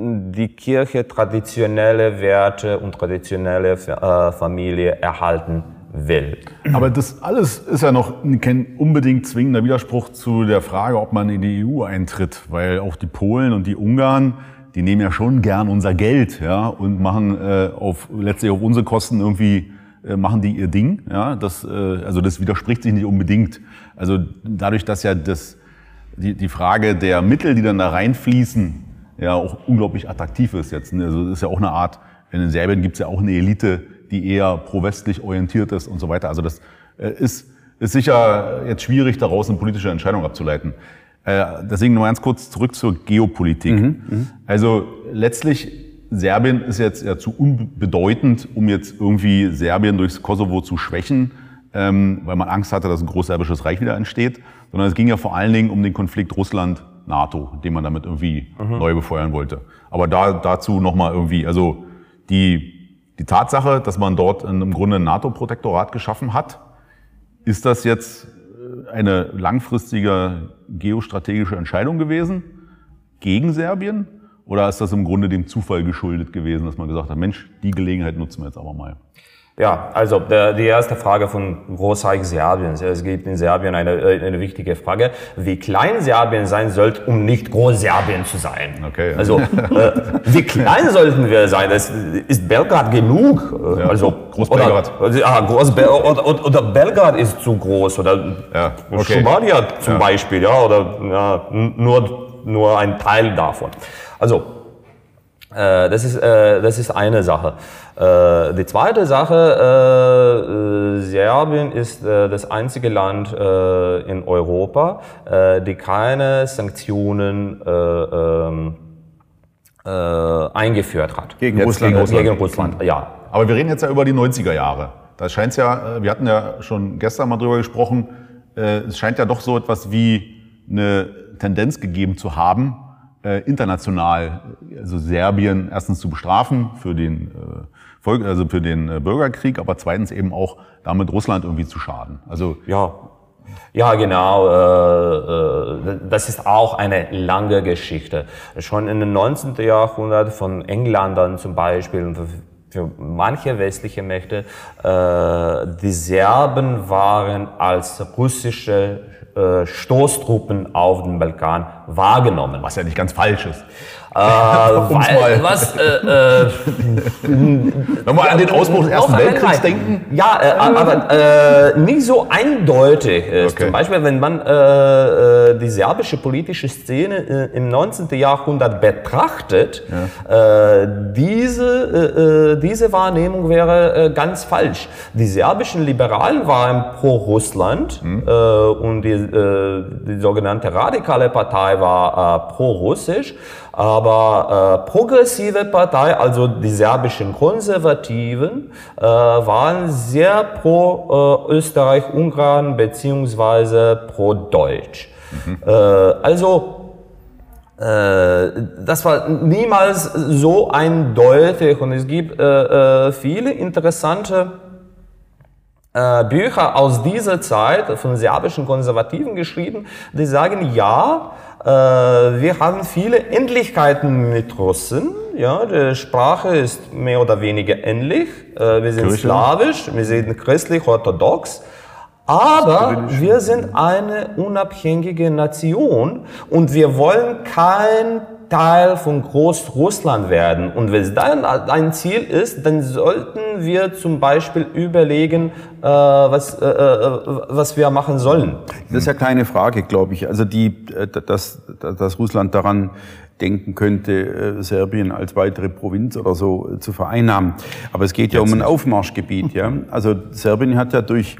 die Kirche traditionelle Werte und traditionelle äh, Familie erhalten will. Aber das alles ist ja noch kein unbedingt zwingender Widerspruch zu der Frage, ob man in die EU eintritt, weil auch die Polen und die Ungarn, die nehmen ja schon gern unser Geld, ja, und machen äh, auf letztlich auf unsere Kosten irgendwie äh, machen die ihr Ding, ja. Das äh, also das widerspricht sich nicht unbedingt. Also dadurch, dass ja das die, die Frage der Mittel, die dann da reinfließen, ja auch unglaublich attraktiv ist jetzt. Ne? Also das ist ja auch eine Art, in Serbien gibt es ja auch eine Elite, die eher pro-westlich orientiert ist und so weiter. Also das äh, ist, ist sicher jetzt schwierig, daraus eine politische Entscheidung abzuleiten. Äh, deswegen nur ganz kurz zurück zur Geopolitik. Mhm, mhm, also letztlich, Serbien ist jetzt ja zu unbedeutend, um jetzt irgendwie Serbien durchs Kosovo zu schwächen, ähm, weil man Angst hatte, dass ein großserbisches Reich wieder entsteht, sondern es ging ja vor allen Dingen um den Konflikt Russland-NATO, den man damit irgendwie mhm. neu befeuern wollte. Aber da, dazu nochmal irgendwie, also die die Tatsache, dass man dort im Grunde ein NATO-Protektorat geschaffen hat, ist das jetzt äh, eine langfristige geostrategische Entscheidung gewesen gegen Serbien? Oder ist das im Grunde dem Zufall geschuldet gewesen, dass man gesagt hat, Mensch, die Gelegenheit nutzen wir jetzt aber mal? Ja, also die erste Frage von Großreich Serbien. Es gibt in Serbien eine, äh, eine wichtige Frage, wie klein Serbien sein sollte, um nicht Großserbien zu sein. Okay. Also [LAUGHS] äh, wie klein sollten wir sein? Das ist Belgrad genug? Ja, also Groß-Belgrad. Oder, ja, Groß oder, oder, Belgrad ist zu groß oder ja, okay. Schumadia zum ja. Beispiel, ja, oder ja, nur nur ein Teil davon. Also äh, das, ist, äh, das ist eine Sache. Äh, die zweite Sache, äh, Serbien ist äh, das einzige Land äh, in Europa, die keine Sanktionen ähm, eingeführt hat. Gegen Russland, gegen Russland. Gegen Russland, ja. Aber wir reden jetzt ja über die 90er Jahre. Da scheint ja, wir hatten ja schon gestern mal drüber gesprochen, es scheint ja doch so etwas wie eine Tendenz gegeben zu haben, äh, international, also Serbien erstens zu bestrafen für den, äh, Volk, also für den äh, Bürgerkrieg, aber zweitens eben auch damit Russland irgendwie zu schaden. Also ja, ja, genau. Äh, äh, das ist auch eine lange Geschichte. Schon in den 19. Jahrhundert von Engländern zum Beispiel für manche westliche Mächte, die Serben waren als russische Stoßtruppen auf dem Balkan wahrgenommen. Was ja nicht ganz falsch ist. Äh, weil, was, äh, äh, [LAUGHS] Nochmal an den Ausbruch des Ersten Weltkriegs denken? Ja, äh, aber äh, nicht so eindeutig ist. Okay. Zum Beispiel, wenn man äh, äh die serbische politische Szene äh, im 19. Jahrhundert betrachtet, ja. äh, diese, äh, diese Wahrnehmung wäre ganz falsch. Die serbischen Liberalen waren pro Russland äh, und die, äh, die sogenannte radikale Partei war äh, pro Russisch. Aber äh, progressive Partei, also die serbischen Konservativen, äh, waren sehr pro äh, Österreich-Ungarn beziehungsweise pro Deutsch. Mhm. Äh, also äh, das war niemals so eindeutig und es gibt äh, äh, viele interessante äh, Bücher aus dieser Zeit von serbischen Konservativen geschrieben, die sagen, ja, wir haben viele Ähnlichkeiten mit Russen. Ja, die Sprache ist mehr oder weniger ähnlich. Äh, wir sind Kirche. slawisch, wir sind christlich-orthodox. Aber wir sind eine unabhängige Nation und wir wollen kein Teil von Großrussland werden. Und wenn es dann ein Ziel ist, dann sollten wir zum Beispiel überlegen, äh, was, äh, äh, was wir machen sollen. Das ist ja keine Frage, glaube ich. Also die, äh, dass, dass Russland daran denken könnte, äh, Serbien als weitere Provinz oder so zu vereinnahmen. Aber es geht ja um ein Aufmarschgebiet. Ja? Also Serbien hat ja durch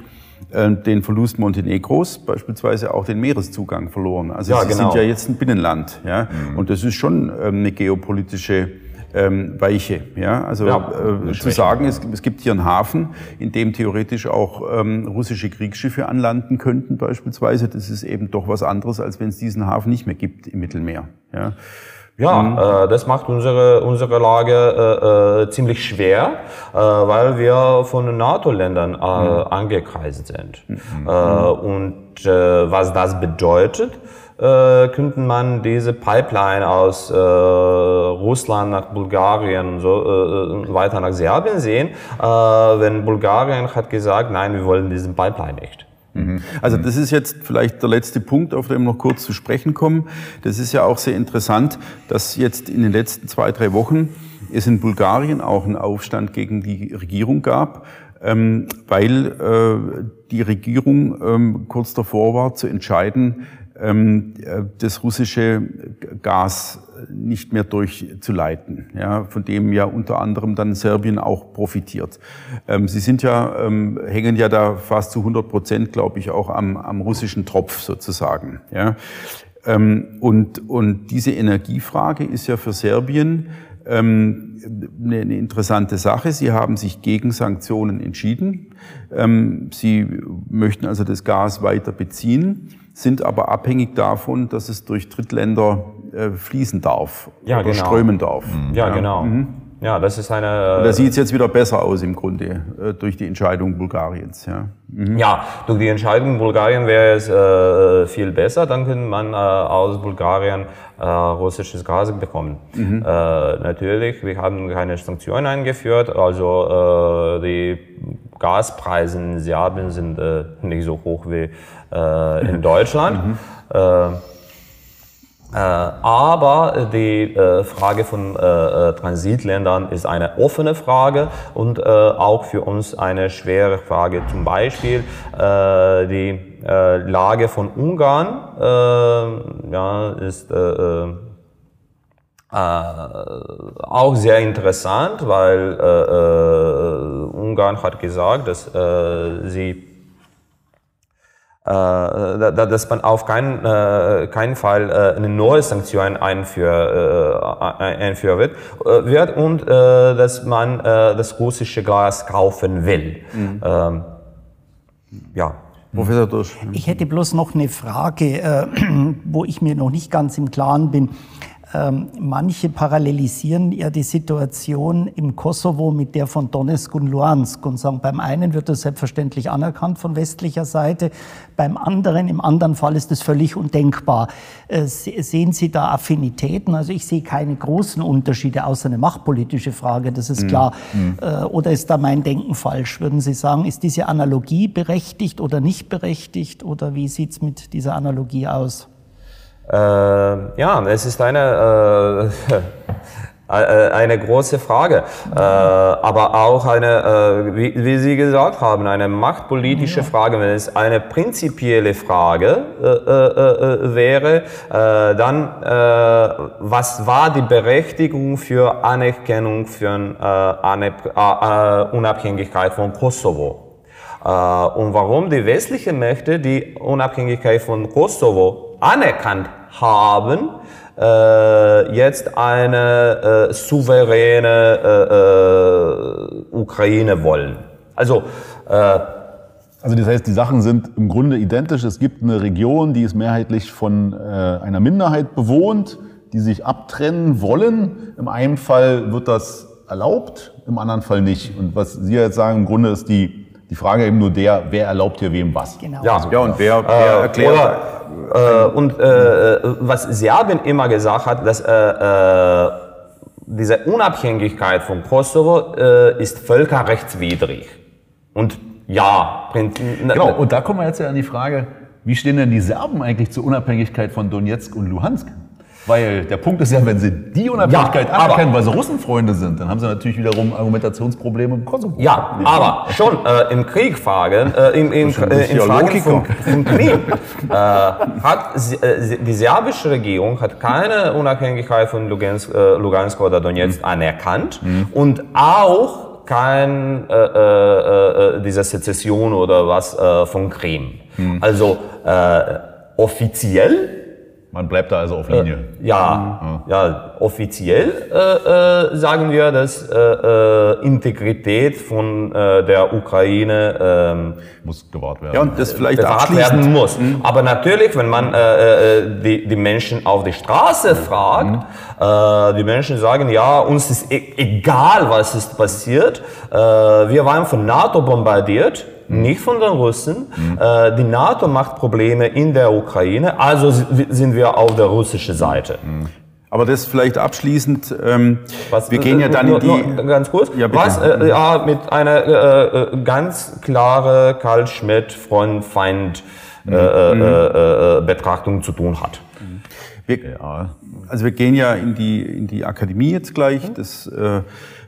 den Verlust Montenegros beispielsweise auch den Meereszugang verloren. Also ja, sie genau. sind ja jetzt ein Binnenland, ja, mhm. und das ist schon ähm, eine geopolitische ähm, Weiche. Ja? Also ja, äh, zu sagen, es, es, gibt hier einen Hafen, in dem theoretisch auch ähm, russische Kriegsschiffe anlanden könnten beispielsweise, das ist eben doch was anderes, als wenn es diesen Hafen nicht mehr gibt im Mittelmeer. Ja? Ja, mhm. äh, das macht unsere, unsere Lage äh, äh, ziemlich schwer, äh, weil wir von NATO-Ländern äh, mhm. angekreist sind. Mhm. Äh, und was das bedeutet, äh, könnte man diese Pipeline aus äh, Russland nach Bulgarien so äh, weiter nach Serbien sehen, äh, wenn Bulgarien hat gesagt, nein, wir wollen diesen Pipeline nicht. Mhm. Also das ist jetzt vielleicht der letzte Punkt, auf den wir noch kurz zu sprechen kommen. Das ist ja auch sehr interessant, dass jetzt in den letzten zwei, drei Wochen es in Bulgarien auch einen Aufstand gegen die Regierung gab, ähm, weil äh, die Regierung ähm, kurz davor war zu entscheiden, das russische Gas nicht mehr durchzuleiten, ja, von dem ja unter anderem dann Serbien auch profitiert. Ähm, Sie sind ja, ähm, hängen ja da fast zu 100 Prozent, glaube ich, auch am, am russischen Tropf sozusagen. Ja. Ähm, und, und diese Energiefrage ist ja für Serbien ähm, eine, eine interessante Sache. Sie haben sich gegen Sanktionen entschieden. Ähm, Sie möchten also das Gas weiter beziehen, sind aber abhängig davon, dass es durch Drittländer äh, fließen darf Ja, oder genau. strömen darf. Ja, genau. Ja, das ist eine. Da sieht es jetzt wieder besser aus im Grunde äh, durch die Entscheidung Bulgariens. Ja. Ja, durch die Entscheidung Bulgarien wäre es äh, viel besser, dann könnte man äh, aus Bulgarien äh, russisches Gas bekommen. Äh, natürlich, wir haben keine Sanktionen eingeführt, also die Gaspreise in Serbien sind äh, nicht so hoch wie äh, in Deutschland. [LAUGHS] Äh, äh, aber die äh, Frage von äh, Transitländern ist eine offene Frage und auch für uns eine schwere Frage. Zum Beispiel die Lage von Ungarn ja, ist äh, auch sehr interessant, weil äh, äh, Ungarn hat gesagt, dass äh, sie äh, da- da- dass man auf keinen, äh, keinen Fall äh, eine neue Sanktion einführ, äh, einführen wird, äh, wird und äh, dass man äh, das russische Gas kaufen will. Ähm, ja. Professor Dursch. Ich hätte bloß noch eine Frage, äh, [CLEARS THROAT] wo ich mir noch nicht ganz im Klaren bin. Ähm, manche parallelisieren ja die Situation im Kosovo mit der von Donetsk und Luhansk und sagen, beim einen wird das selbstverständlich anerkannt von westlicher Seite, beim anderen, im anderen Fall ist es völlig undenkbar. Äh, se- sehen Sie da Affinitäten? Also ich sehe keine großen Unterschiede, außer eine machtpolitische Frage, das ist klar. Äh, Oder ist da mein Denken falsch? Würden Sie sagen, ist diese Analogie berechtigt oder nicht berechtigt? Oder wie sieht's mit dieser Analogie aus? Äh, ja, es ist eine, äh, [LAUGHS] äh, eine große Frage, äh, aber auch eine, wie, Sie gesagt haben, eine machtpolitische Frage. Wenn es eine prinzipielle Frage wäre, dann was war die Berechtigung für Anerkennung für Unabhängigkeit von Kosovo? Und warum die westlichen Mächte die Unabhängigkeit von Kosovo anerkannt haben, äh, jetzt eine äh, souveräne äh, äh, Ukraine wollen. Also äh, Also das heißt, die Sachen sind im Grunde identisch. Es gibt eine Region, die ist mehrheitlich von äh, einer Minderheit bewohnt, die sich abtrennen wollen. Im einen Fall wird das erlaubt, im anderen Fall nicht. Und was Sie jetzt sagen, im Grunde ist die, die Frage eben nur der, wer erlaubt hier wem was. Genau. ja, Ja, und wer, wer Äh, erklärt, Oder, äh, und äh, was Serbien immer gesagt hat, dass äh, äh, diese Unabhängigkeit von Kosovo äh, ist völkerrechtswidrig. Und ja, Genau, und da kommen wir jetzt ja an die Frage, wie stehen denn die Serben eigentlich zur Unabhängigkeit von Donetsk und Luhansk? Weil der Punkt ist ja, wenn sie die Unabhängigkeit Ja, anerkennen, weil sie Russenfreunde sind, dann haben sie natürlich wiederum Argumentationsprobleme im Kosovo. Ja, aber schon äh, im Krieg fragen, äh, im, im, äh, in ja Fragen von, von Krim, äh, hat äh, die serbische Regierung hat keine Unabhängigkeit von Lugansk, äh, Lugansk oder Donetsk anerkannt und auch kein äh, äh, äh, diese Sezession oder was äh, von Krim. Also äh, offiziell Man bleibt da also auf Linie. ja, ja, offiziell äh, äh, sagen wir, dass äh, äh, Integrität von äh, der Ukraine ähm, Muss gewahrt werden. ja, und das vielleicht abschließend, werden muss. Aber natürlich, wenn man äh, äh, die, die Menschen auf die Straße fragt, äh, die Menschen sagen, ja, uns ist e egal, was ist passiert. Äh, wir waren von NATO bombardiert. Nicht von den Russen. Äh, die NATO macht Probleme in der Ukraine, also si- sind wir auf der russischen Seite. aber das vielleicht abschließend, ähm, Was, wir gehen ja äh, dann nur, in die... ganz kurz. Ja, bitte. was äh, ja, mit einer äh, äh, ganz klare Karl Schmidt Freund Feind Mhm. äh, äh, äh, Betrachtung zu tun hat. Wir, Also wir gehen ja in die, in die Akademie jetzt gleich. Das äh,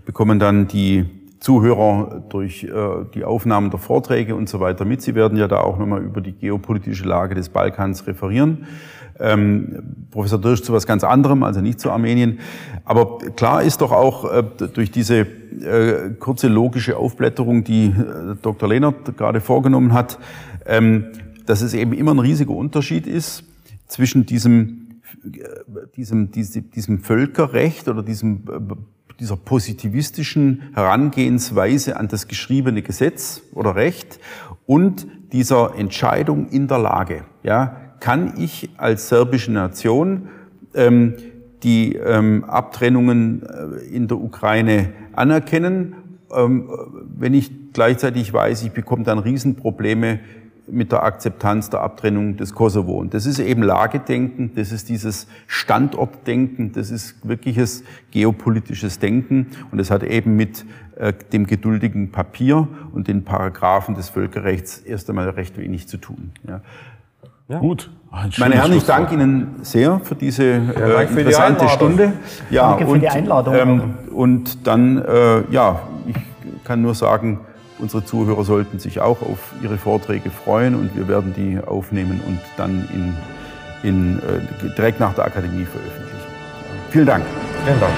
bekommen dann die Zuhörer durch äh, die Aufnahmen der Vorträge und so weiter mit. Sie werden ja da auch nochmal über die geopolitische Lage des Balkans referieren. ähm, Professor Dirsch zu was ganz anderem, also nicht zu Armenien. Aber klar ist doch auch äh, durch diese äh, kurze logische Aufblätterung, die äh, Dr. Lehnert gerade vorgenommen hat, ähm, dass es eben immer ein riesiger Unterschied ist zwischen diesem, diesem, diesem, diesem Völkerrecht oder diesem, dieser positivistischen Herangehensweise an das geschriebene Gesetz oder Recht und dieser Entscheidung in der Lage. Ja, kann ich als serbische Nation ähm, die ähm, Abtrennungen äh, in der Ukraine anerkennen, ähm, wenn ich gleichzeitig weiß, ich bekomme dann Riesenprobleme mit der Akzeptanz der Abtrennung des Kosovo. Und das ist eben Lagedenken, das ist dieses Standortdenken, das ist wirkliches geopolitisches Denken und das hat eben mit äh, dem geduldigen Papier und den Paragraphen des Völkerrechts erst einmal recht wenig zu tun. Ja. Ja. Gut. Meine Herren, ich danke Ihnen sehr für diese äh, für interessante die Stunde. Ja, danke für und, die Einladung. Ähm, und dann, äh, ja, ich kann nur sagen, unsere Zuhörer sollten sich auch auf Ihre Vorträge freuen und wir werden die aufnehmen und dann in, in, äh, direkt nach der Akademie veröffentlichen. Vielen Dank. Vielen Dank.